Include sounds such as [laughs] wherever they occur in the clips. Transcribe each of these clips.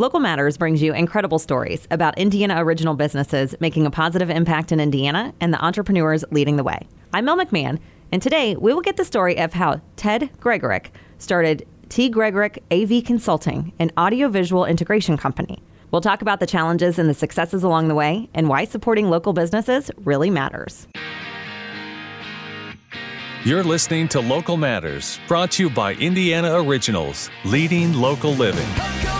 Local Matters brings you incredible stories about Indiana original businesses making a positive impact in Indiana and the entrepreneurs leading the way. I'm Mel McMahon, and today we will get the story of how Ted Gregorek started T. Gregorek AV Consulting, an audiovisual integration company. We'll talk about the challenges and the successes along the way and why supporting local businesses really matters. You're listening to Local Matters, brought to you by Indiana Originals, leading local living.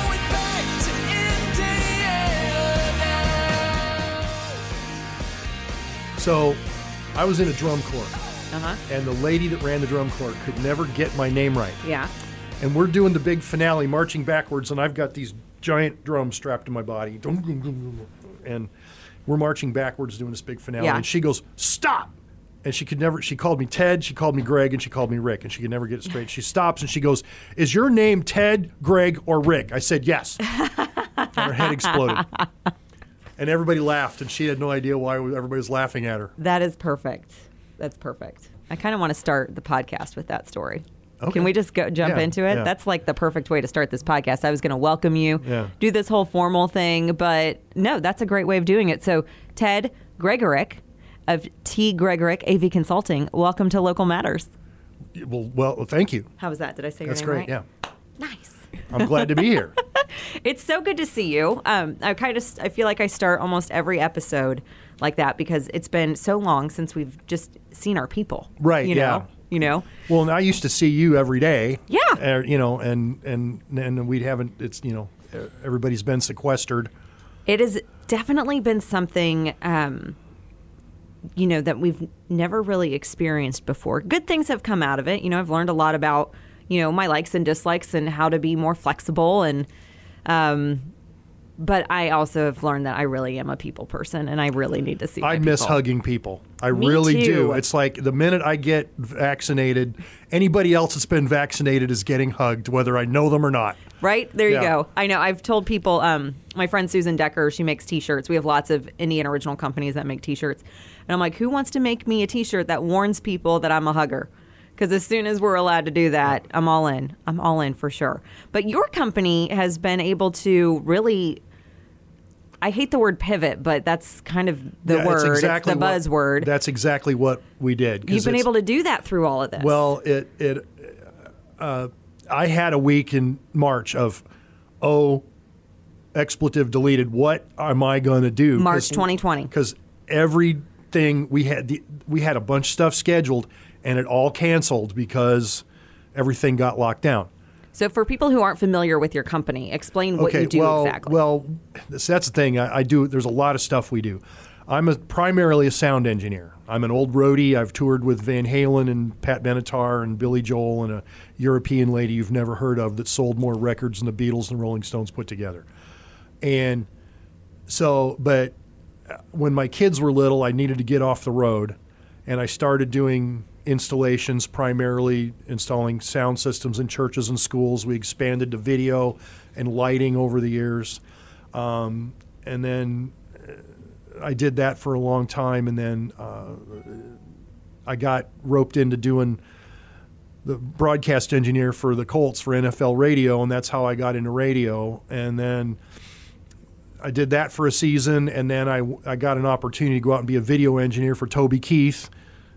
So I was in a drum corps, Uh-huh. and the lady that ran the drum corps could never get my name right. Yeah. And we're doing the big finale, marching backwards, and I've got these giant drums strapped to my body. And we're marching backwards doing this big finale. Yeah. And she goes, Stop! And she could never, she called me Ted, she called me Greg, and she called me Rick, and she could never get it straight. She stops and she goes, Is your name Ted, Greg, or Rick? I said, Yes. [laughs] and her head exploded. And everybody laughed, and she had no idea why everybody was laughing at her. That is perfect. That's perfect. I kind of want to start the podcast with that story. Okay. Can we just go jump Yeah, into it? yeah. That's like the perfect way to start this podcast. I was going to welcome you, Yeah. do this whole formal thing, but no, that's a great way of doing it. So, Ted Gregorek of T. Gregorek AV Consulting, welcome to Local Matters. Well, well, thank you. How was that? Did I say That's your great. name Yeah. Nice. I'm glad to be here. [laughs] It's so good to see you. Um, I kind of I feel like I start almost every episode like that because it's been so long since we've just seen our people. Right, You know. yeah. You know. Well, and I used to see you every day. Yeah. Uh, you know, and and and we haven't. It's you know, everybody's been sequestered. It has definitely been something, um, you know, that we've never really experienced before. Good things have come out of it. You know, I've learned a lot about, you know, my likes and dislikes and how to be more flexible. And, um, but I also have learned that I really am a people person and I really need to see. I miss people. hugging people. I Me really too. do. It's like the minute I get vaccinated, anybody else that's been vaccinated is getting hugged, whether I know them or not. Right there, you go. I know. I've told people. Um, my friend Susan Decker, she makes T-shirts. We have lots of Indiana original companies that make T-shirts, and I'm like, who wants to make me a T-shirt that warns people that I'm a hugger? Because as soon as we're allowed to do that, I'm all in. I'm all in for sure. But your company has been able to really. I hate the word pivot, but that's kind of the Yeah, word. It's exactly it's the what- buzzword. That's exactly what we did. You've been able to do that through all of this. Well, it it uh, I had a week in March of oh expletive deleted. What am I going to do? March 2020. Because everything we had the, we had a bunch of stuff scheduled and it all canceled because everything got locked down. so for people who aren't familiar with your company, explain what okay, you do well, exactly. well, that's, that's the thing. I, I do. There's a lot of stuff we do. I'm a, primarily a sound engineer. I'm an old roadie. I've toured with Van Halen and Pat Benatar and Billy Joel and a European lady you've never heard of that sold more records than the Beatles and Rolling Stones put together. And so, but uh, when my kids were little, I needed to get off the road, and I started doing installations, primarily installing sound systems in churches and schools. We expanded to video and lighting over the years, um, and then uh, I did that for a long time, and then uh, I got roped into doing the broadcast engineer for the Colts for NFL radio, and that's how I got into radio. And then I did that for a season, and then I, I got an opportunity to go out and be a video engineer for Toby Keith,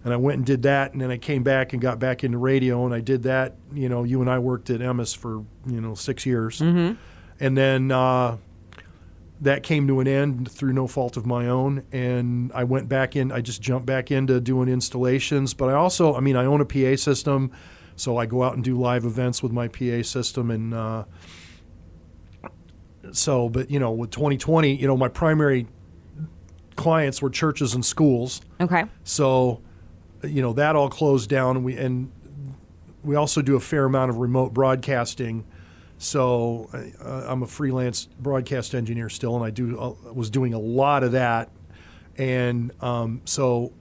and I went and did that, and then I came back and got back into radio, and I did that. You know, you and I worked at Emmis for you know six years, and then uh, that came to an end through no fault of my own, and I went back in. I just jumped back into doing installations, but I also, I mean, I own a PA system, so I go out and do live events with my PA system, and uh, so, but you know, with 2020, you know, my primary clients were churches and schools. okay. So, you know, that all closed down. And we and we also do a fair amount of remote broadcasting. So, uh, I'm a freelance broadcast engineer still, and I do uh, was doing a lot of that. And um, so,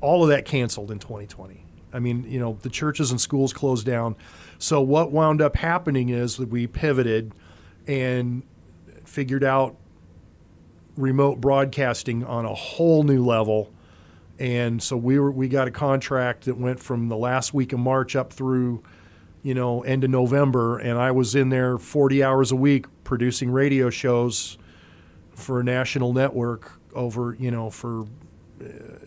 all of that canceled in 2020. I mean, you know, the churches and schools closed down. So what wound up happening is that we pivoted and figured out remote broadcasting on a whole new level. And so we were we got a contract that went from the last week of March up through, you know, end of November, and I was in there 40 hours a week producing radio shows for a national network over you know for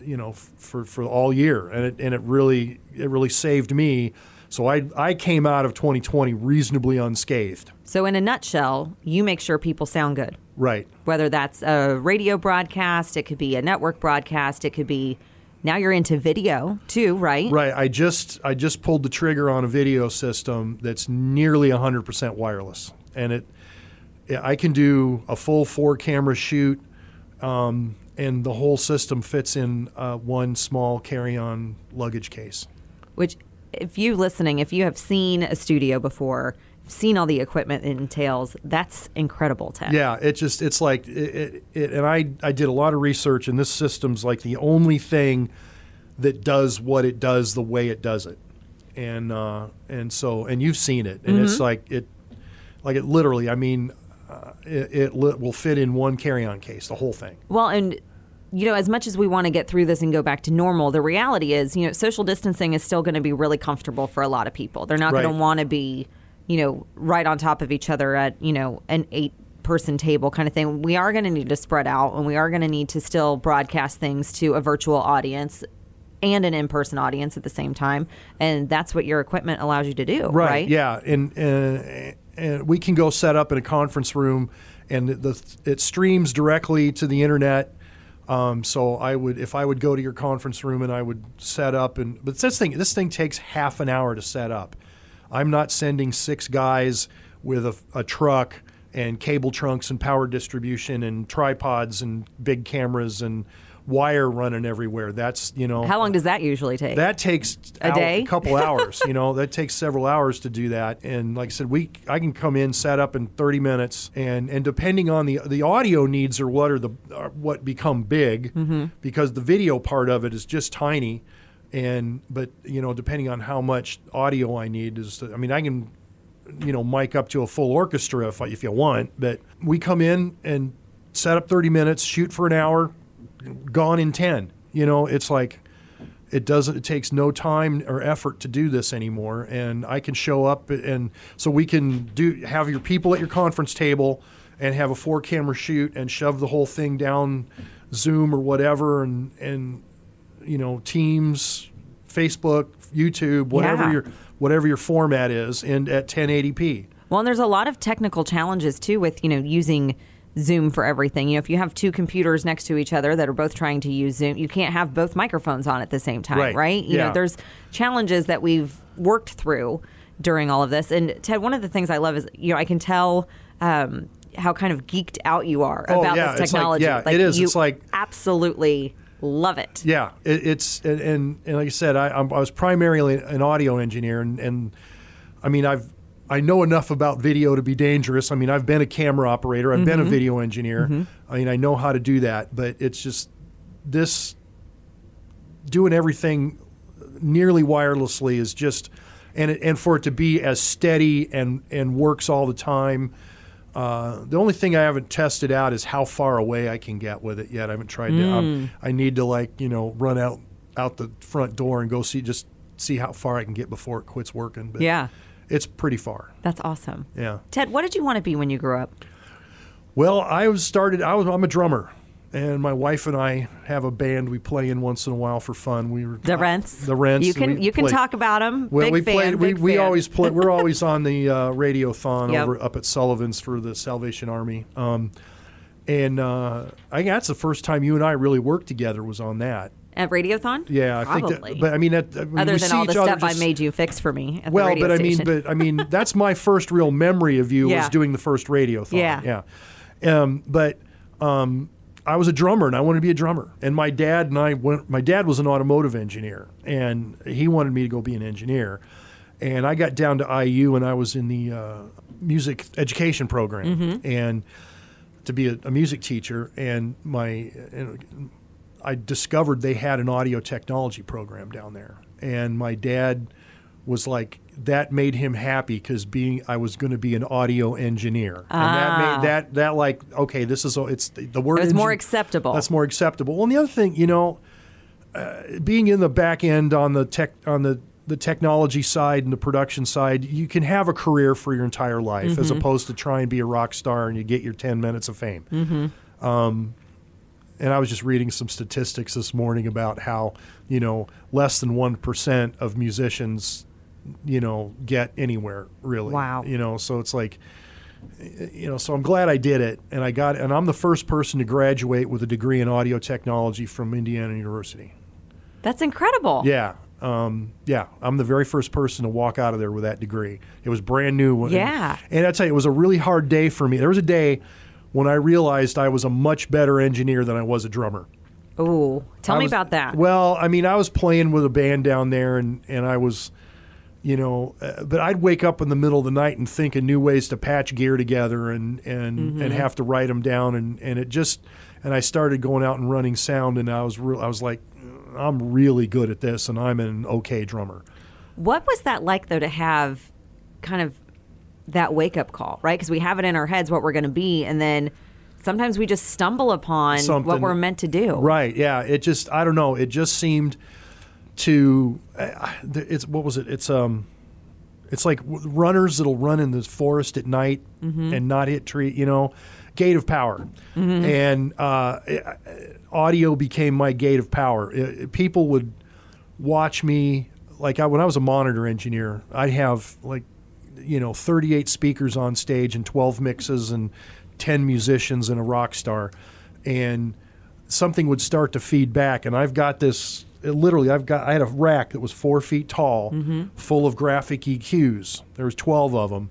you know for for all year, and it and it really it really saved me. So I I came out of 2020 reasonably unscathed. So, in a nutshell, you make sure people sound good. Right. Whether that's a radio broadcast, it could be a network broadcast, it could be now you're into video too, right? Right. I just I just pulled the trigger on a video system that's nearly 100% wireless, and it I can do a full four camera shoot, um, and the whole system fits in uh, one small carry on luggage case. Which, if you listening, if you have seen a studio before, seen all the equipment it entails, that's incredible, Ted. Yeah, it just it's like it, it, it, and I I did a lot of research, and this system's like the only thing that does what it does the way it does it, and uh, and so and you've seen it, and it's like it like it literally. I mean, uh, it, it li- will fit in one carry-on case, the whole thing. Well, and you know, as much as we want to get through this and go back to normal, the reality is, you know, social distancing is still going to be really comfortable for a lot of people. They're not going to want to be, you know, right on top of each other at, you know, an eight person table kind of thing. We are going to need to spread out and we are going to need to still broadcast things to a virtual audience and an in-person audience at the same time and that's what your equipment allows you to do right, Yeah, and uh, and we can go set up in a conference room, and the it streams directly to the internet. Um, so I would, if I would go to your conference room and I would set up, and but this thing, this thing takes half an hour to set up. I'm not sending six guys with a, a truck and cable trunks and power distribution and tripods and big cameras and wire running everywhere. That's you know how long does that usually take that takes A hou- day? couple [laughs] hours. You know, that takes several hours to do that. And like I said, we I can come in, set up in 30 minutes, and and depending on the the audio needs or what are the are what become big Mm-hmm. because the video part of it is just tiny. And but you know, depending on how much audio I need is, I mean, I can you know mic up to a full orchestra if I- if you want. But we come in and set up 30 minutes, shoot for an hour, gone in 10. You know, it's like it doesn't it takes no time or effort to do this anymore and I can show up and so we can do have your people at your conference table and have a four camera shoot and shove the whole thing down Zoom or whatever and and you know Teams, Facebook, YouTube, whatever Yeah. your whatever your format is and at 1080p. Well, and there's a lot of technical challenges too with you know using Zoom for everything. You know, if you have two computers next to each other that are both trying to use Zoom, you can't have both microphones on at the same time, right? Right. You know, there's challenges that we've worked through during all of this. And Ted, one of the things I love is you know I can tell. Um, how kind of geeked out you are Oh, about yeah, this it's like- technology. yeah, it is. You It's like- absolutely love it. Yeah, it, it's and, and and like I said, I, I'm- I was primarily an audio engineer, and, and I mean I've I know enough about video to be dangerous. I mean I've been a camera operator, I've been a mm-hmm. video engineer. Mm-hmm. I mean I know how to do that, but it's just this doing everything nearly wirelessly is just and it, and for it to be as steady and and works all the time. Uh, the only thing I haven't tested out is how far away I can get with it yet. I haven't tried to. I'm, I need to like you know run out out the front door and go see just see how far I can get before it quits working. But Yeah. It's pretty far. That's awesome. Yeah. Ted, what did you want to be when you grew up? Well, I was started. I was. I'm a drummer, and my wife and I have a band we play in once in a while for fun. We were The Rents. The Rents. You can you can play- talk about them. Well, big we played. We, we fan. always play. We're [laughs] always on the uh, radiothon Yep. over up at Sullivan's for the Salvation Army. Um, and uh, I think that's the first time you and I really worked together was on that. At Radiothon. Yeah, I think. That, but I mean, I mean, Other than all the stuff I made you fix for me at Well, the radio but I mean, but I mean, [laughs] that's my first real memory of you Yeah. was doing the first radiothon. Yeah. yeah. Um, but um, I was a drummer and I wanted to be a drummer. And my dad and I went. My dad was an automotive engineer, and he wanted me to go be an engineer. And I got down to IU, and I was in the uh, music education program, Mm-hmm. and to be a, a music teacher. And my and I discovered they had an audio technology program down there, and my dad was like that made him happy because being I was going to be an audio engineer, and that Ah. made that that like okay, this is it's the, the word was more acceptable. That's more acceptable. Well, and the other thing, you know, uh, being in the back end on the tech on the the technology side and the production side, you can have a career for your entire life as opposed to try and be a rock star and you get your 10 minutes of fame. Um, and I was just reading some statistics this morning about how, you know, less than 1% of musicians, you know, get anywhere really. Wow. You know, so it's like, you know, so I'm glad I did it, and I got, and I'm the first person to graduate with a degree in audio technology from Indiana University. That's incredible. Yeah, um, yeah, I'm the very first person to walk out of there with that degree. It was brand new. Yeah. and I tell you, it was a really hard day for me. There was a day when I realized I was a much better engineer than I was a drummer. Oh, tell I me was- about that. Well, I mean, I was playing with a band down there, and and I was, you know, uh, but I'd wake up in the middle of the night and think of new ways to patch gear together, and and Mm-hmm. and have to write them down, and and it just, and I started going out and running sound, and I was real, I was like, I'm really good at this, and I'm an okay drummer. What was that like, though, to have kind of that wake up call, right? Because we have it in our heads what we're going to be, and then sometimes we just stumble upon what we're meant to do. Right? Yeah. It just, I don't know. It just seemed to, uh, it's what was it? It's um, it's like runners that'll run in the forest at night Mm-hmm. and not hit tree. You know, gate of power, and uh, audio became my gate of power. It- people would watch me like I, when I was a monitor engineer. I'd have like you know 38 speakers on stage and 12 mixes and 10 musicians and a rock star, and something would start to feed back. And I've got this. it literally, I've got. I had a rack that was four feet tall, mm-hmm. full of graphic EQs. There was 12 of them,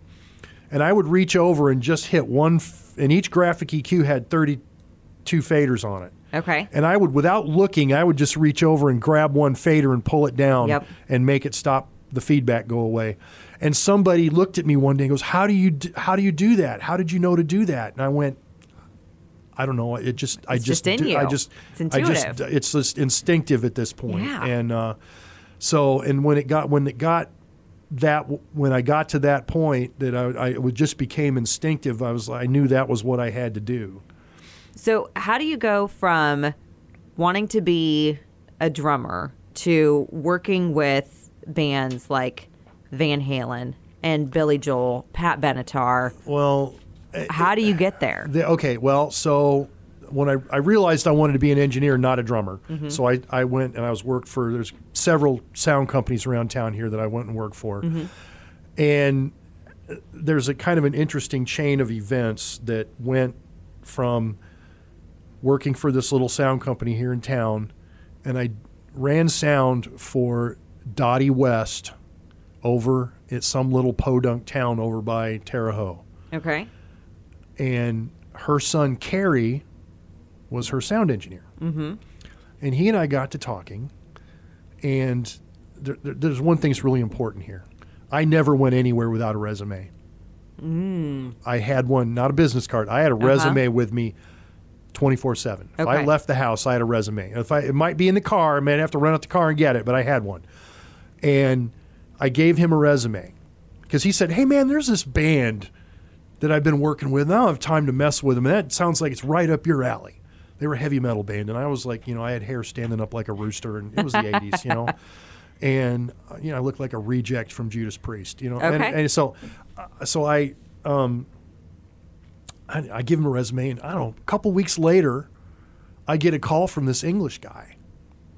and I would reach over and just hit one. F- and each graphic EQ had 32 faders on it. Okay. And I would, without looking, I would just reach over and grab one fader and pull it down Yep. and make it stop the feedback go away. And somebody looked at me one day and goes, "How do you do, how do you do that? How did you know to do that?" And I went, "I don't know. It just I just just in do- you. I just It's I just it's just instinctive at this point. Yeah. And uh, so and when it got when it got that when I got to that point that I, I just became instinctive. I was I knew that was what I had to do. So, how do you go from wanting to be a drummer to working with bands like Van Halen and Billy Joel, Pat Benatar? Well, How do you get there? The, okay, well, so when I, I realized I wanted to be an engineer, not a drummer, so I, I went and I was worked for there's several sound companies around town here that I went and worked for, and uh, there's a kind of an interesting chain of events that went from working for this little sound company here in town, and I ran sound for Dottie West over at some little podunk town over by Terre Haute Okay. and her son Kerry was her sound engineer. Mm-hmm. And he and I got to talking, and there, there- there's one thing that's really important here. I never went anywhere without a resume. Mm. I had one, not a business card. I had a resume with me 24 7. If I left the house, I had a resume. If I, it might be in the car, I might have to run out the car and get it, but I had one. And I gave him a resume because he said, Hey, man, there's this band that I've been working with. and I don't have time to mess with them. And that sounds like it's right up your alley. They were a heavy metal band, and I was like, you know, I had hair standing up like a rooster, and it was the '80s, you know, [laughs] and uh, you know, I looked like a reject from Judas Priest, you know, and, and so, uh, so I, um, I, I give him a resume, and I don't know, a couple weeks later, I get a call from this English guy.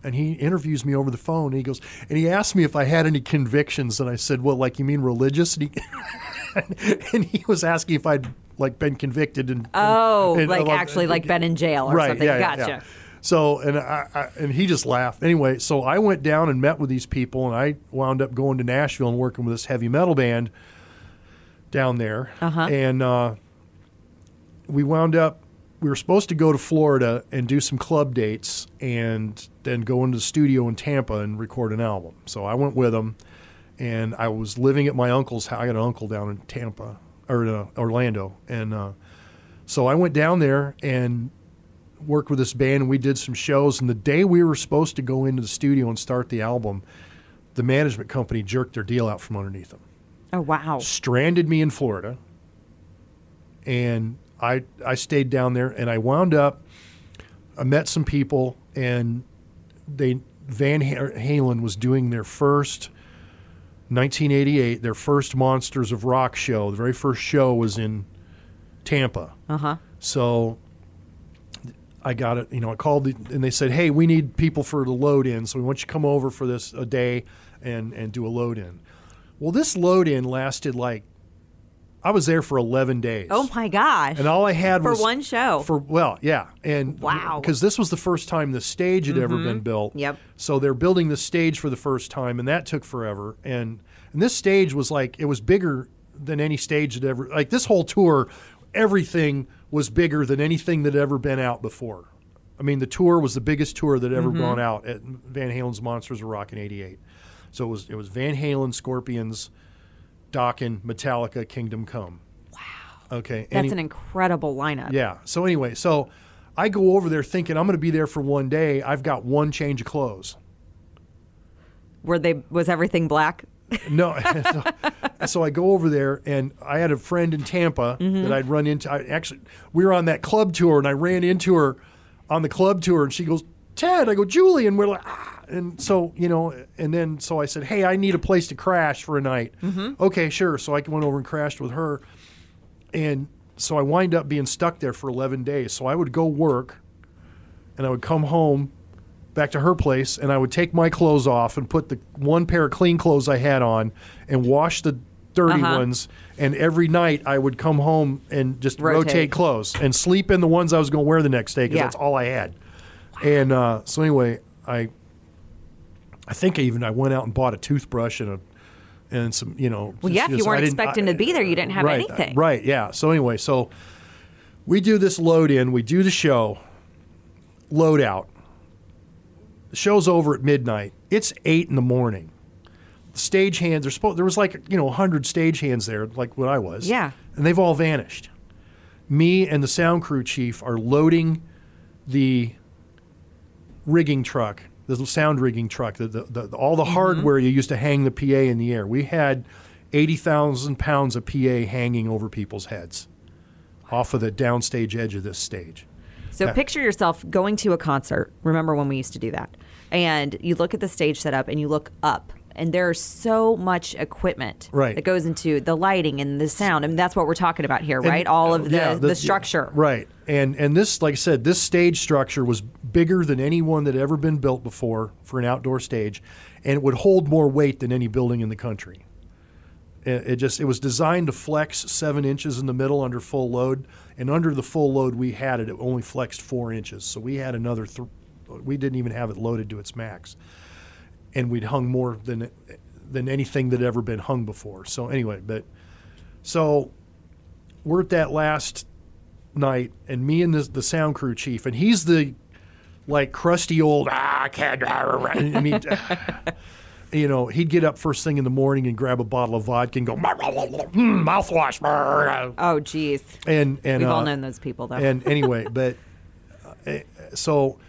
And he interviews me over the phone. And he goes, and he asked me if I had any convictions, and I said, "Well, like you mean religious?" And he, [laughs] and he was asking if I'd like been convicted and Oh, and- like and- actually like been in jail or right, something. Yeah, gotcha. yeah. So and I, I and he just laughed. Anyway, so I went down and met with these people, and I wound up going to Nashville and working with this heavy metal band down there. Uh-huh. And uh, we wound up. We were supposed to go to Florida and do some club dates, and then go into the studio in Tampa and record an album. So I went with them, and I was living at my uncle's house. I got an uncle down in Tampa or uh, Orlando, and uh, so I went down there and worked with this band and we did some shows and the day we were supposed to go into the studio and start the album the management company jerked their deal out from underneath them Oh wow. stranded me in florida and i i stayed down there and i wound up i met some people and they van halen was doing their first 1988, their first Monsters of Rock show. The very first show was in Tampa. Uh huh. So I got it. You know, I called the, and they said, "Hey, we need people for the load in. So we want you to come over for this a day and and do a load in." Well, this load in lasted like I was there for 11 days. Oh my gosh. And all I had For was For one show. For well, yeah, and Wow. Mm-hmm. because this was the first time the stage had ever been built. Yep. So they're building the stage for the first time, and that took forever. And and this stage was like it was bigger than any stage that ever like this whole tour. Everything was bigger than anything that had ever been out before. I mean, the tour was the biggest tour that had ever Mm-hmm. gone out at Van Halen's Monsters of Rock in '88. So it was it was Van Halen, Scorpions, Dokken, Metallica, Kingdom Come. Wow. Okay. That's any- an incredible lineup. yeah. So anyway, so I go over there thinking I'm going to be there for one day. I've got one change of clothes. Were they was everything black? [laughs] No. so, [laughs] so I go over there and I had a friend in Tampa that I'd run into. I actually we were on that club tour and I ran into her on the club tour and she goes, "Ted." I go, "Julie." And we're like, ah. And so, you know, and then so I said, "Hey, I need a place to crash for a night." Okay, sure. So I went over and crashed with her. And so I wind up being stuck there for 11 days. So I would go work and I would come home back to her place and I would take my clothes off and put the one pair of clean clothes I had on and wash the dirty Uh-huh. ones. And every night I would come home and just rotate, Rotate. clothes and sleep in the ones I was going to wear the next day because Yeah. that's all I had. And uh, so anyway, I I think I even I went out and bought a toothbrush and a and some you know. Well, yeah, if you weren't expecting I- to be there, you didn't have right, anything. Right. Yeah. So anyway, so we do this load in, we do the show, load out. The show's over at midnight. It's eight in the morning. The stage hands are supposed. There was like you know hundred stage hands there, like what I was. Yeah. And they've all vanished. Me and the sound crew chief are loading the rigging truck, the sound rigging truck, the, the, the, all the hardware mm-hmm. you used to hang the PA in the air. We had 80,000 pounds of PA hanging over people's heads off of the downstage edge of this stage. So Yeah. picture yourself going to a concert. Remember when we used to do that? And you look at the stage setup and you look up, and there's so much equipment Right. that goes into the lighting and the sound. and that's what we're talking about here, And- right? All uh, of the, yeah, the, structure. Right. And and this, like I said, this stage structure was bigger than any one that had ever been built before for an outdoor stage, and it would hold more weight than any building in the country. It, it just it was designed to flex seven inches in the middle under full load, and under the full load we had it, it only flexed four inches. So we had another. Th- we didn't even have it loaded to its max, and we'd hung more than than anything that had ever been hung before. So anyway, but so we're at that last night, and me and the, the sound crew chief, and he's the like crusty old ah, I can't. I mean, [laughs] you know, he'd get up first thing in the morning and grab a bottle of vodka and go mm, mouthwash, brr," Oh, geez. and and We've uh, all known those people, though. and anyway, [laughs] but uh, so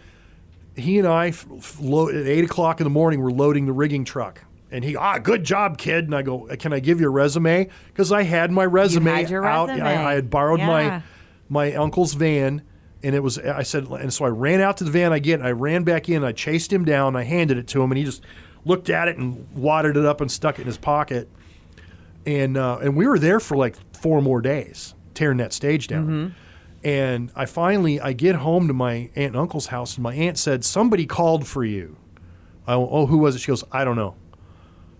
he and I f- f- lo- at eight o'clock in the morning, we're loading the rigging truck. And he, ah, good job, kid. And I go, can I give you a resume? Because I had my resume had your out. resume. I, I had borrowed Yeah. my my uncle's van, and it was. I said, and so I ran out to the van. I get, I ran back in. I chased him down. I handed it to him, and he just looked at it and wadded it up and stuck it in his pocket. And uh, and we were there for like four more days, tearing that stage down. Mm-hmm. And I finally I get home to my aunt and uncle's house, and my aunt said somebody called for you. I went, oh, who was it? She goes, I don't know.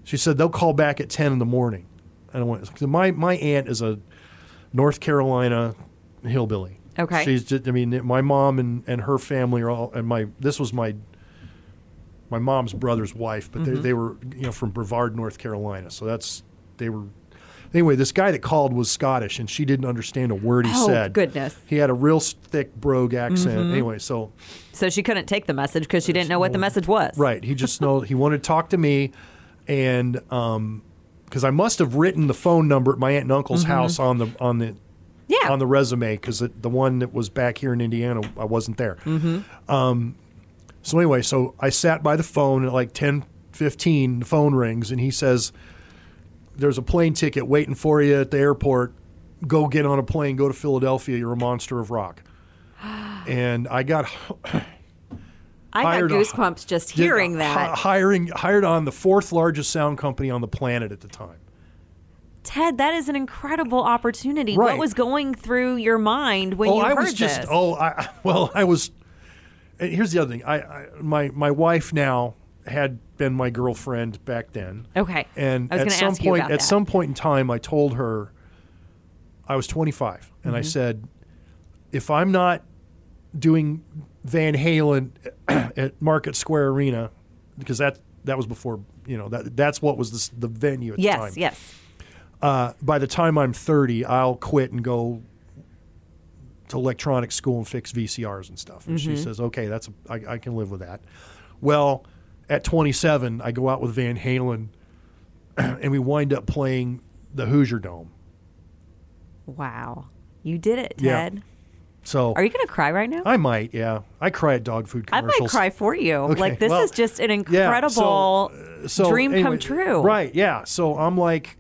She said they'll call back at ten in the morning. And I went, my my aunt is a North Carolina hillbilly. Okay. She's just, I mean, my mom and, and her family are all, and my, this was my, my mom's brother's wife, but Mm-hmm. they, they were, you know, from Brevard, North Carolina. So that's, they were, anyway, this guy that called was Scottish and she didn't understand a word he Oh, said. goodness. He had a real thick brogue accent. Mm-hmm. Anyway, so, so she couldn't take the message because she didn't know what the message was. Right. He just know he wanted to talk to me, and um, because I must have written the phone number at my aunt and uncle's house on the on the Yeah. on the resume because the one that was back here in Indiana I wasn't there. Mm-hmm. Um, so anyway, so I sat by the phone at like ten fifteen. The phone rings and he says, "There's a plane ticket waiting for you at the airport. Go get on a plane. Go to Philadelphia. You're a monster of rock." [gasps] and I got. I got goosebumps just did- hearing hi- that. hiring hired on the fourth largest sound company on the planet at the time. Ted, that is an incredible opportunity. Right. What was going through your mind when oh, you I heard was just this? oh, I well, I was. and Here's the other thing. I, I my my wife now had been my girlfriend back then. Okay. And at some point, at that. some point in time, I told her I was 25, and Mm-hmm. I said, if I'm not doing Van Halen [clears throat] at Market Square Arena, because that that was before you know that that's what was the, the venue at the time. yes, yes. Uh, by the time I'm 30, I'll quit and go to electronic school and fix VCRs and stuff. And Mm-hmm. she says, okay, that's a, I, I can live with that. Well, at 27, I go out with Van Halen, [clears throat] and we wind up playing the Hoosier Dome. Wow. You did it, Yeah. Ted. So Are you going to cry right now? I might, yeah, I cry at dog food commercials. I might cry for you. Okay, Like this well, is just an Yeah, incredible so, uh, so dream anyway, come true. Right? Yeah. So I'm like,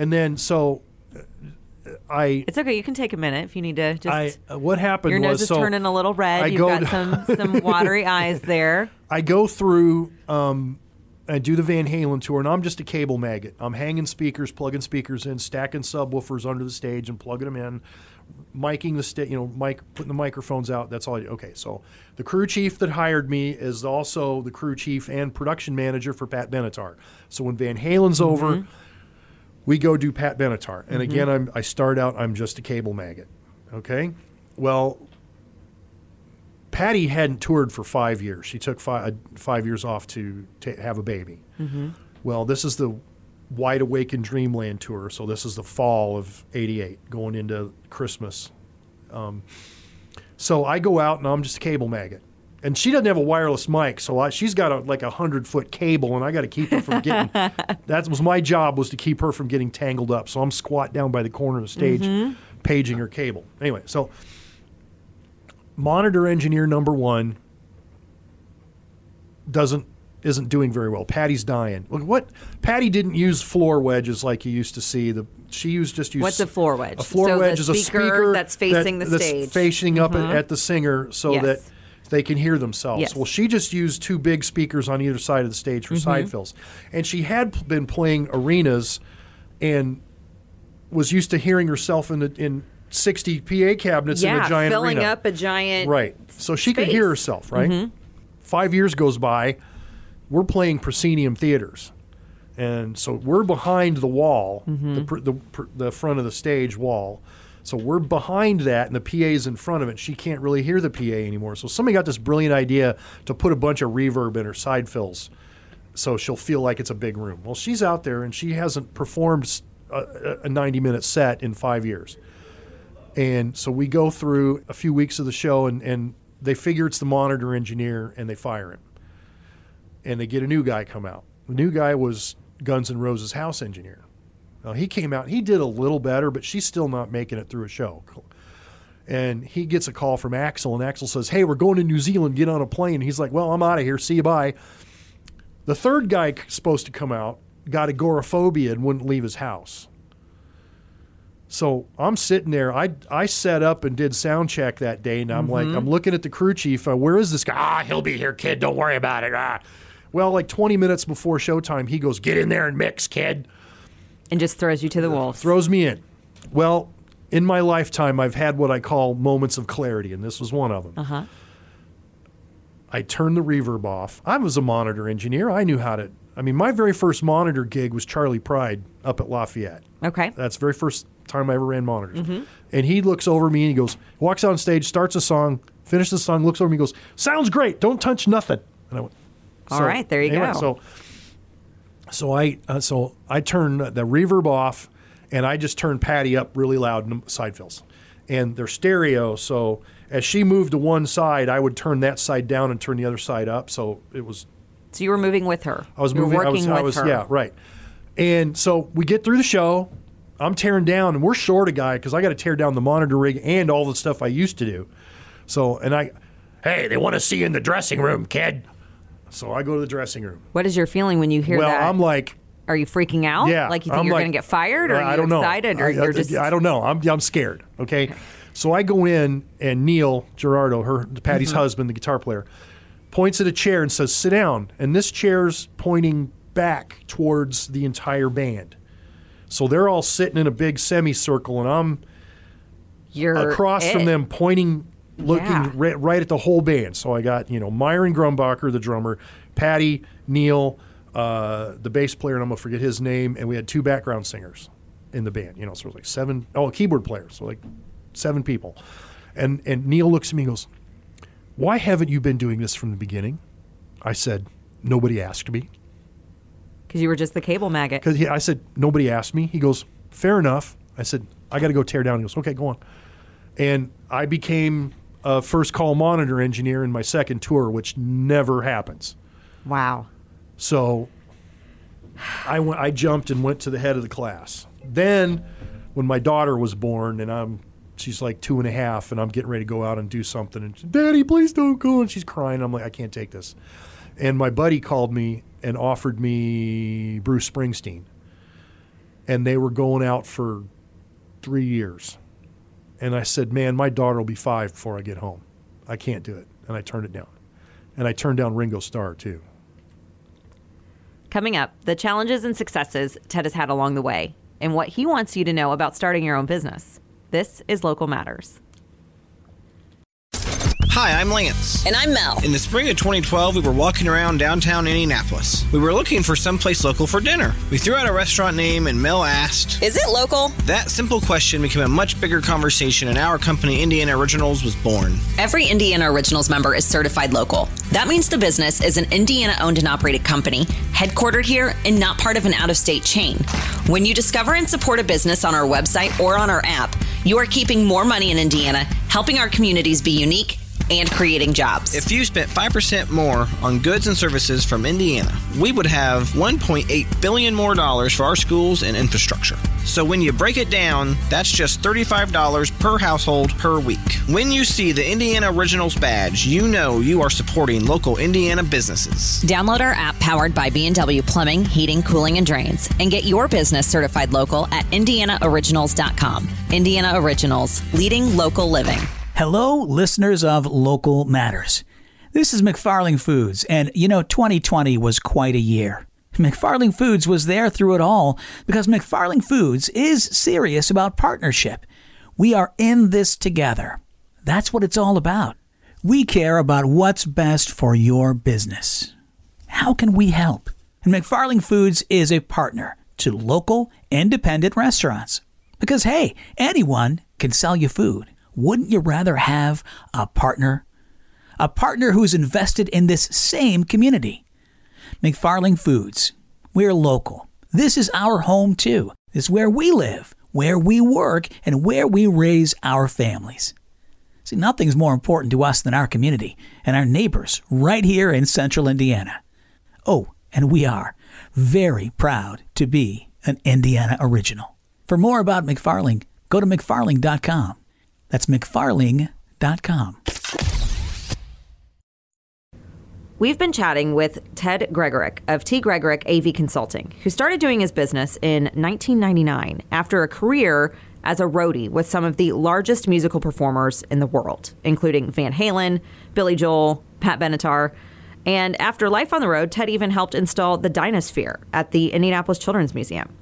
and then so I It's okay. You can take a minute if you need to. Just I uh, what happened your nose was is so turning a little red. I You've go got some [laughs] some watery eyes there. I go through um, I do the Van Halen tour, and I'm just a cable maggot. I'm hanging speakers, plugging speakers in, stacking subwoofers under the stage, and plugging them in, miking the sta- you know, mic, putting the microphones out. That's all. I do. Okay, so the crew chief that hired me is also the crew chief and production manager for Pat Benatar. So when Van Halen's over, we go do Pat Benatar, and mm-hmm. again, I'm I start out I'm just a cable maggot. Okay, well. Patty hadn't toured for five years. She took five, uh, five years off to, to have a baby. Mm-hmm. Well, this is the Wide Awake in Dreamland tour. So this is the fall of '88, going into Christmas. Um, so I go out and I'm just a cable maggot, and she doesn't have a wireless mic, so I, she's got a, like a hundred foot cable, and I got to keep her from getting. [laughs] that was my job was to keep her from getting tangled up. So I'm squat down by the corner of the stage, mm-hmm. paging her cable. Anyway, so monitor engineer number one doesn't isn't doing very well. Patty's dying. Look what Patty didn't use floor wedges like you used to see. The she used just used What's a floor wedge? A floor So wedge is a speaker that's facing the that's stage. facing up at, mm-hmm. at the singer, so Yes. that they can hear themselves. Yes. Well, she just used two big speakers on either side of the stage for mm-hmm. side fills, and she had been playing arenas, and was used to hearing herself in the in. 60 PA cabinets in a giant filling arena. up a giant. Right. So she could hear herself, right? Mm-hmm. Five years goes by. We're playing proscenium theaters. And so we're behind the wall, mm-hmm. the, pr- the, pr- the front of the stage wall. So we're behind that, and the PA is in front of it. She can't really hear the PA anymore. So somebody got this brilliant idea to put a bunch of reverb in her side fills so she'll feel like it's a big room. Well, she's out there, and she hasn't performed a 90 minute set in five years. And so we go through a few weeks of the show, and, and they figure it's the monitor engineer, and they fire him. And they get a new guy come out. The new guy was Guns N' Roses house engineer. He came out, he did a little better, but she's still not making it through a show. And he gets a call from Axl, and Axl says, Hey, we're going to New Zealand, get on a plane. He's like, Well, I'm out of here, see you bye. The third guy supposed to come out got agoraphobia and wouldn't leave his house. So I'm sitting there. I I set up and did sound check that day, and I'm like, I'm looking at the crew chief. Uh, Where is this guy? Ah, he'll be here, kid. Don't worry about it. Ah. Well, like 20 minutes before showtime, he goes, "Get in there and mix, kid." And just throws you to the wolves. Throws me in. Well, in my lifetime, I've had what I call moments of clarity, and this was one of them. Uh huh. I turned the reverb off. I was a monitor engineer. I knew how to. I mean, my very first monitor gig was Charley Pride up at Lafayette. Okay. That's the very first time I ever ran monitors. And he looks over me and he goes, walks on stage, starts a song, finishes the song, looks over me, and goes, "Sounds great. Don't touch nothing." And I went, All right, there you go. So, so I uh, so I turned the reverb off, and I just turn Patty up really loud in the side fills, and they're stereo. So as she moved to one side, I would turn that side down and turn the other side up. So it was So you were moving with her. I was you moving. I was, I with was her. yeah, right. And so we get through the show. I'm tearing down, and we're short a guy because I got to tear down the monitor rig and all the stuff I used to do. So, and I, hey, they want to see you in the dressing room, kid. So I go to the dressing room. What is your feeling when you hear well, that? I'm like, are you freaking out? yeah, Like you think I'm you're like- going to get fired, or are I you don't know. excited, or I, you're I- just? I don't know. I'm I'm scared. Okay, so I go in, and Neil Giraldo, her Patty's Mm-hmm. husband, the guitar player, points at a chair and says, "Sit down." And this chair's pointing back towards the entire band. So they're all sitting in a big semicircle, and I'm You're across from them, pointing, looking Yeah. ri- right at the whole band. So I got you know Myron Grumbacher, the drummer, Patty, Neil, uh, the bass player, and I'm gonna forget his name, and we had two background singers in the band. You know, so it was like seven. Oh, a keyboard player, so like seven people. And and Neil looks at me and goes, "Why haven't you been doing this from the beginning?" I said, "Nobody asked me." Because you were just the cable maggot. Because I said, nobody asked me. He goes, fair enough. I said, I got to go tear down. He goes, okay, go on. And I became a first call monitor engineer in my second tour, which never happens. Wow. So I, went, I jumped and went to the head of the class. Then, when my daughter was born, and I'm she's like two and a half, and I'm getting ready to go out and do something, and she, Daddy, please don't go. And she's crying. I'm like, I can't take this. And my buddy called me and offered me Bruce Springsteen, and they were going out for three years. And I said, Man, my daughter will be five before I get home. I can't do it. And I turned it down. And I turned down Ringo Starr too. Coming up, the challenges and successes Ted has had along the way, and what he wants you to know about starting your own business. This is Local Matters. Hi, I'm Lance. And I'm Mel. In the spring of 2012, we were walking around downtown Indianapolis. We were looking for someplace local for dinner. We threw out a restaurant name, and Mel asked. Is it local? That simple question became a much bigger conversation, and our company, Indiana Originals, was born. Every Indiana Originals member is certified local. That means the business is an Indiana owned and operated company, headquartered here, and not part of an out of state chain. When you discover and support a business on our website or on our app, you are keeping more money in Indiana, helping our communities be unique, and creating jobs. If you spent 5% more on goods and services from Indiana, we would have 1.8 billion more dollars for our schools and infrastructure. So when you break it down, that's just $35 per household per week. When you see the Indiana Originals badge, you know you are supporting local Indiana businesses. Download our app powered by B&W Plumbing, Heating, Cooling, and Drains and get your business certified local at indianaoriginals.com. Indiana Originals, leading local living. Hello, listeners of Local Matters. This is McFarling Foods, and you know, 2020 was quite a year. McFarling Foods was there through it all because McFarling Foods is serious about partnership. We are in this together. That's what it's all about. We care about what's best for your business. How can we help? And McFarling Foods is a partner to local, independent restaurants. Because, hey, anyone can sell you food. Wouldn't you rather have a partner? A partner who's invested in this same community. McFarling Foods. We're local. This is our home too. This is where we live, where we work, and where we raise our families. See, nothing's more important to us than our community and our neighbors right here in central Indiana. Oh, and we are very proud to be an Indiana original. For more about McFarling, go to McFarling.com. That's McFarling.com. We've been chatting with Ted Gregorek of T. Gregorek AV Consulting, who started doing his business in 1999 after a career as a roadie with some of the largest musical performers in the world, including Van Halen, Billy Joel, Pat Benatar. And after life on the road, Ted even helped install the Dinosphere at the Indianapolis Children's Museum,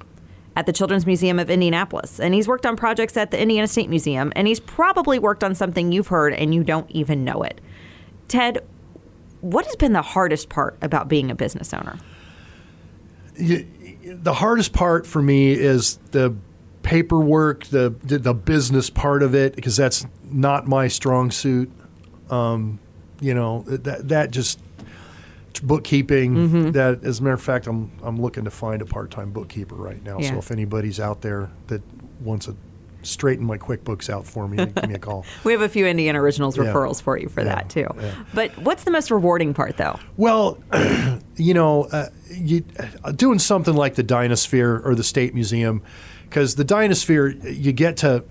at the Children's Museum of Indianapolis. And he's worked on projects at the Indiana State Museum, and he's probably worked on something you've heard and you don't even know it. Ted, what has been the hardest part about being a business owner? the hardest part for me is the paperwork, the the, business part of it, because that's not my strong suit. Um, you know that that just bookkeeping. That, as a matter of fact, I'm I'm looking to find a part time bookkeeper right now. Yeah. So if anybody's out there that wants to straighten my QuickBooks out for me, give me a call. [laughs] We have a few Indiana Originals Yeah. referrals for you for Yeah, that too. But what's the most rewarding part though? Well, [clears throat] you know, uh, you, uh, doing something like the Dinosphere or the State Museum, because the Dinosphere, you get to,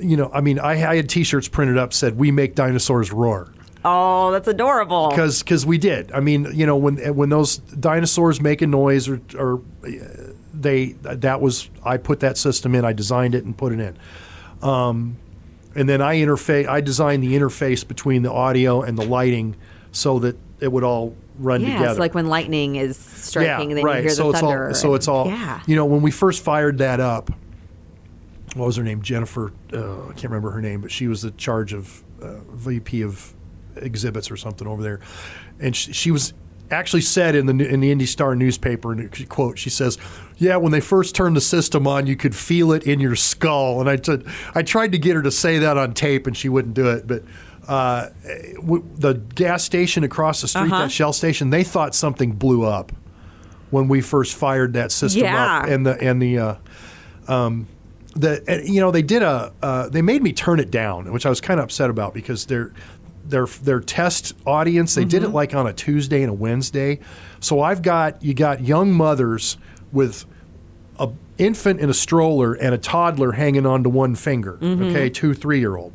you know, I mean, I, I had T-shirts printed up said "We make dinosaurs roar" Oh, that's adorable. because because we did. I mean, you know, when when those dinosaurs make a noise or or uh, they that was I put that system in, I designed it and put it in. Um, and then I interface. I designed the interface between the audio and the lighting so that it would all run Yeah, together. it's like when lightning is striking, and then right. you hear so the it's thunder. all so it's all yeah. you know when we first fired that up. What was her name? Jennifer. Uh, I can't remember her name, but she was the charge of uh, VP of exhibits or something over there, and she, she was actually said in the in the Indy Star newspaper and quote she says yeah when they first turned the system on you could feel it in your skull and I t- I tried to get her to say that on tape and she wouldn't do it but uh, w- the gas station across the street Uh-huh. that Shell station they thought something blew up when we first fired that system Yeah. up and the and the uh, um, the you know they did a uh, they made me turn it down, which I was kind of upset about because their their their test audience they did it mm-hmm. like on a Tuesday and a Wednesday, so I've got you got young mothers with a infant in a stroller and a toddler hanging onto one finger, mm-hmm. okay, two three year old,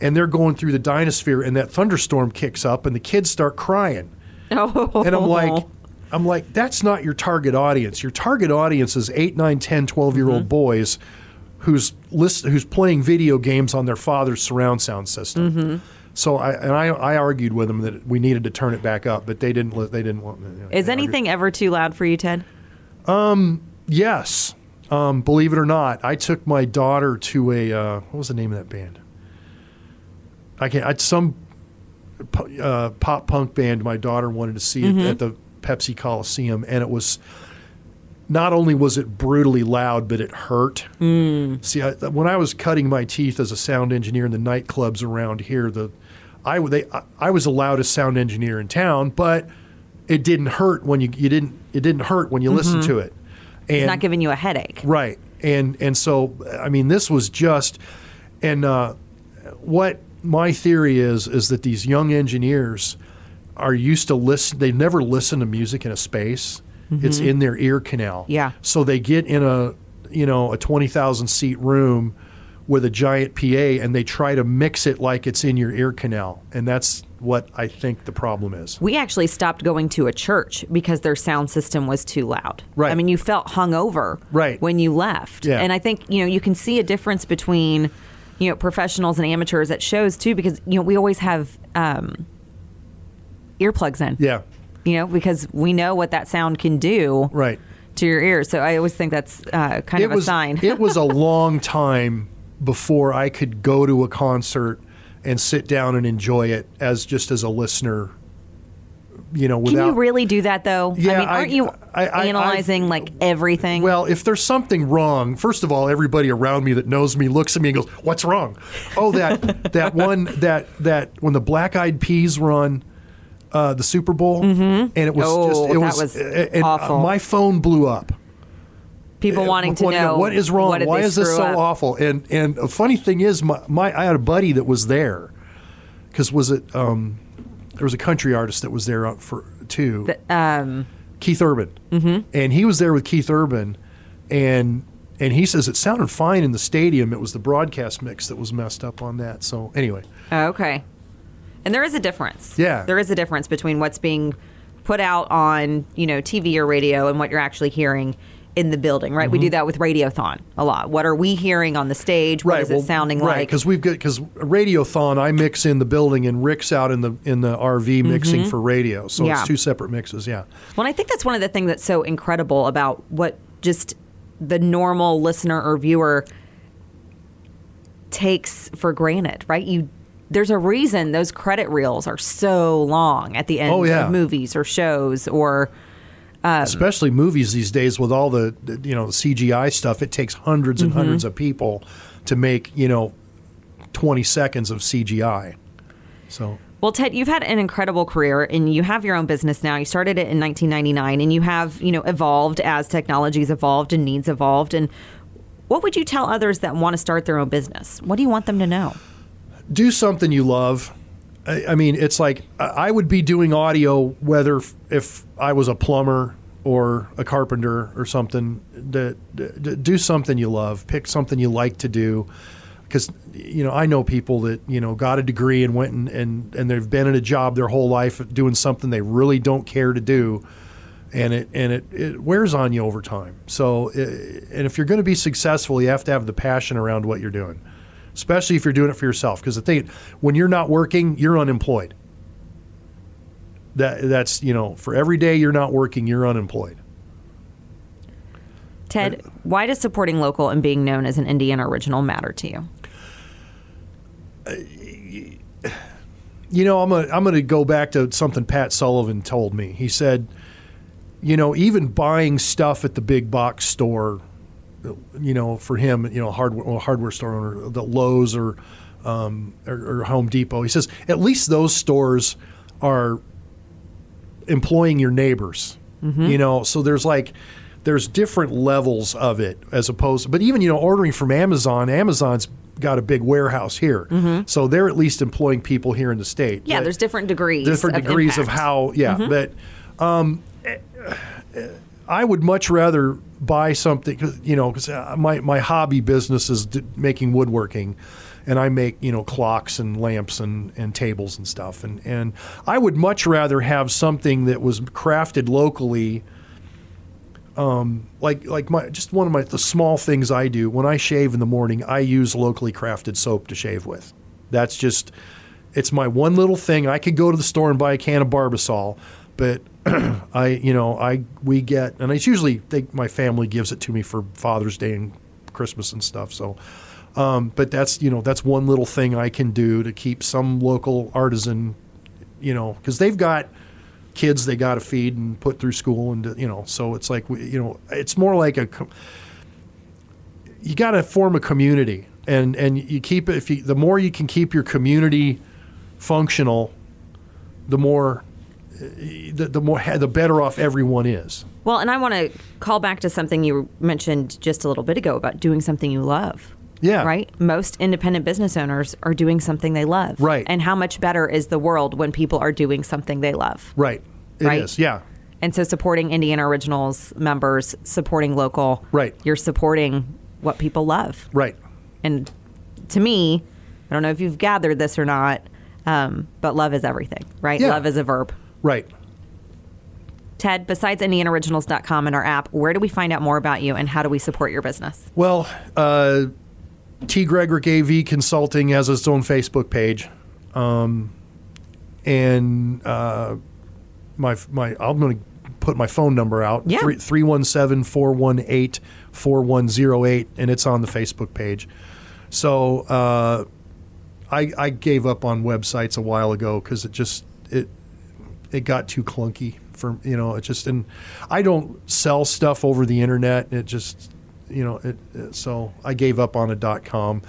and they're going through the Dinosphere and that thunderstorm kicks up and the kids start crying. Oh. and I'm like, I'm like, that's not your target audience. Your target audience is 8, 9, 10, 12 year old mm-hmm. boys who's list, who's playing video games on their father's surround sound system. So I and I, I argued with them that we needed to turn it back up, but they didn't. They didn't want. you know, Is anything ever too loud for you, Ted? Yes. Um, believe it or not, I took my daughter to a uh, what was the name of that band? I can't. I, some uh, pop punk band. My daughter wanted to see it at the Pepsi Coliseum, and it was not only was it brutally loud, but it hurt. See, I, when I was cutting my teeth as a sound engineer in the nightclubs around here, the I they I, I was the loudest sound engineer in town, but it didn't hurt when you you didn't it didn't hurt when you listened to it. And It's not giving you a headache. Right. And and so I mean this was just and uh, what my theory is is that these young engineers are used to listen they've never listened to music in a space. It's in their ear canal. Yeah. So they get in a you know a 20,000 seat room with a giant PA and they try to mix it like it's in your ear canal and that's what I think the problem is. We actually stopped going to a church because their sound system was too loud. Right. I mean, you felt hungover Right. when you left. Yeah. And I think, you know, you can see a difference between, you know, professionals and amateurs at shows too, because, you know, we always have um, earplugs in. Yeah. You know, because we know what that sound can do Right. to your ears. So I always think that's uh, kind it of a was, sign. it was [laughs] a long time before I could go to a concert and sit down and enjoy it as just as a listener. You know, can without you really do that though? Yeah, I mean, aren't you I- I- analyzing like everything? Well, if there's something wrong, first of all, everybody around me that knows me looks at me and goes, "What's wrong?" Oh, that that one that that when the Black Eyed Peas run uh, the Super Bowl, and it was Oh, just it was, was and, uh, awful. my phone blew up. People wanting to wanting know what is wrong. what Why is this so up? awful? And and a funny thing is, my, my I had a buddy that was there because was it um, there was a country artist that was there for too. Um, Keith Urban, mm-hmm. and he was there with Keith Urban, and and he says it sounded fine in the stadium. It was the broadcast mix that was messed up on that. So anyway, Oh, okay. And there is a difference. Yeah. There is a difference between what's being put out on, you know, TV or radio and what you're actually hearing in the building, right? We Mm-hmm. do that with Radiothon a lot. What are we hearing on the stage? What is it sounding right, like? Because we've got because Radiothon, I mix in the building, and Rick's out in the in the RV mixing for radio. So Mm-hmm. Yeah. it's two separate mixes. Yeah. Well, I think that's one of the things that's so incredible about what just the normal listener or viewer takes for granted, right? You there's a reason those credit reels are so long at the end Oh, yeah. of movies or shows or Um, especially movies these days with all the you know the CGI stuff. It takes hundreds and hundreds of people to make you know twenty seconds of CGI. So Well, Ted, you've had an incredible career and you have your own business now. You started it in 1999 and you have, you know, evolved as technology's evolved and needs evolved. And what would you tell others that want to start their own business? What do you want them to know? Do something you love. I, I mean, it's like I would be doing audio whether if I was a plumber or a carpenter or something. That do something you love. Pick something you like to do. Because you know, I know people that you know got a degree and went and, and and they've been in a job their whole life doing something they really don't care to do, and it and it, it wears on you over time. So, i and if you're going to be successful, you have to have the passion around what you're doing especially if you're doing it for yourself. Because the thing, when you're not working, you're unemployed. That that's you know for every day you're not working, you're unemployed. Ted, why does supporting local and being known as an Indiana original matter to you? [sighs] You know, I'm gonna, I'm going to go back to something Pat Sullivan told me. He said, you know, even buying stuff at the big box store, you know, for him, you know, hardware well, hardware store owner, the Lowe's or, um, or, or Home Depot. He says at least those stores are employing your neighbors. You know, so there's like there's different levels of it as opposed. But even you know, ordering from Amazon, Amazon's got a big warehouse here, so they're at least employing people here in the state. Yeah, But- there's different degrees. different of degrees of how yeah but um, eh, i would much rather buy something you know because my, my hobby business is d- making woodworking and i make you know clocks and lamps and, and tables and stuff and, and i would much rather have something that was crafted locally um, like like my just one of my the small things I do when I shave in the morning I use locally crafted soap to shave with. That's just it's my one little thing. I could go to the store and buy a can of Barbasol, but [clears throat] I you know I we get and it's usually they, my family gives it to me for Father's Day and Christmas and stuff. So. Um, but that's you know that's one little thing I can do to keep some local artisan, you know, because they've got kids they got to feed and put through school and you know so it's like you know it's more like a you got to form a community and and you keep it if you the more you can keep your community functional the more the, the more the better off everyone is Well, and I want to call back to something you mentioned just a little bit ago about doing something you love. Yeah. Right? Most independent business owners are doing something they love. Right. And how much better is the world when people are doing something they love? right It is. Right. yeah And so supporting Indiana Originals members, supporting local, Right. You're supporting what people love. right And to me, I don't know if you've gathered this or not, um, but love is everything, right? Yeah. Love is a verb. Right Ted, besides IndianaOriginals.com and our app, where do we find out more about you and how do we support your business? Well, uh, T. Gregorek AV Consulting has its own Facebook page, um, and uh, my my I'm going to put my phone number out Yeah. 317 418 4108 and it's on the Facebook page. So uh, I I gave up on websites a while ago because it just it got too clunky for you know it just and I don't sell stuff over the internet. It just you know it, it- so I gave up on a dot com.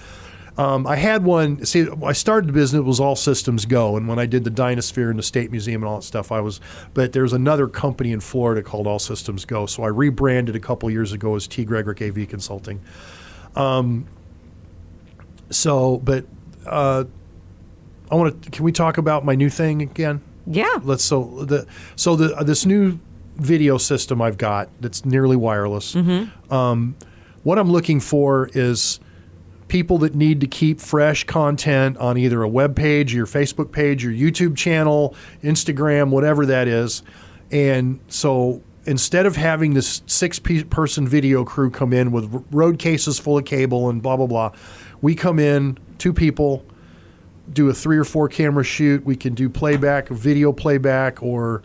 Um, I had one. See, I started the business. It was all systems go, and when I did the Dinosphere and the State Museum and all that stuff, I was. But there's another company in Florida called All Systems Go, so I rebranded a couple years ago as T. Gregorek AV Consulting. Um, so, but uh, I want to. Can we talk about my new thing again? Yeah. let's so the so the this new video system I've got that's nearly wireless. Um, what I'm looking for is people that need to keep fresh content on either a web page, your Facebook page, your YouTube channel, Instagram, whatever that is. And so instead of having this six person video crew come in with road cases full of cable and blah blah blah, we come in two people do a three or four camera shoot. We can do playback, video playback, or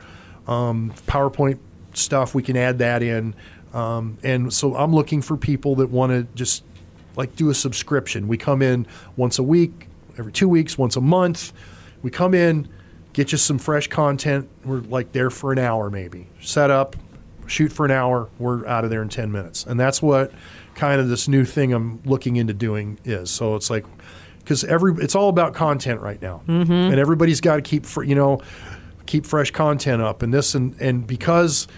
um, PowerPoint stuff. We can add that in. Um, and so I'm looking for people that want to just like do a subscription. We come in once a week, every two weeks, once a month. We come in, get you some fresh content. We're like there for an hour maybe. Set up, shoot for an hour. We're out of there in 10 minutes. And that's what kind of this new thing I'm looking into doing is. So it's like, because every it's all about content right now, mm-hmm. and everybody's got to keep fr- you know keep fresh content up, and this and and because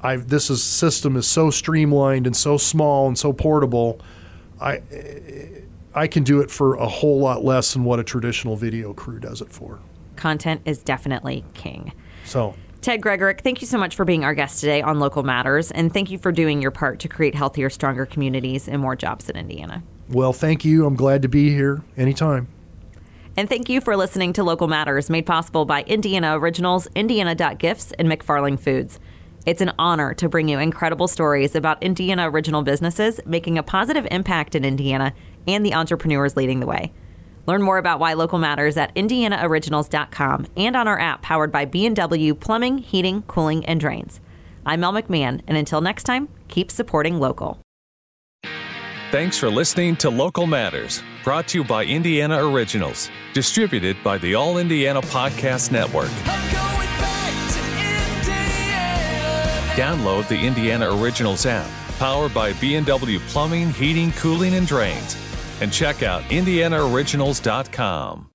I this is, system is so streamlined and so small and so portable, I I can do it for a whole lot less than what a traditional video crew does it for. Content is definitely king. So Ted Gregorek, thank you so much for being our guest today on Local Matters, and thank you for doing your part to create healthier, stronger communities and more jobs in Indiana. Well, thank you. I'm glad to be here anytime. And thank you for listening to Local Matters, made possible by Indiana Originals, Indiana.gifts, and McFarling Foods. It's an honor to bring you incredible stories about Indiana original businesses making a positive impact in Indiana and the entrepreneurs leading the way. Learn more about why local matters at indianaoriginals.com and on our app powered by B&W Plumbing, Heating, Cooling, and Drains. I'm Mel McMahon, and until next time, keep supporting local. Thanks for listening to Local Matters, brought to you by Indiana Originals, distributed by the All Indiana Podcast Network. Download the Indiana Originals app, powered by B&W Plumbing, Heating, Cooling, and Drains, and check out indianaoriginals.com.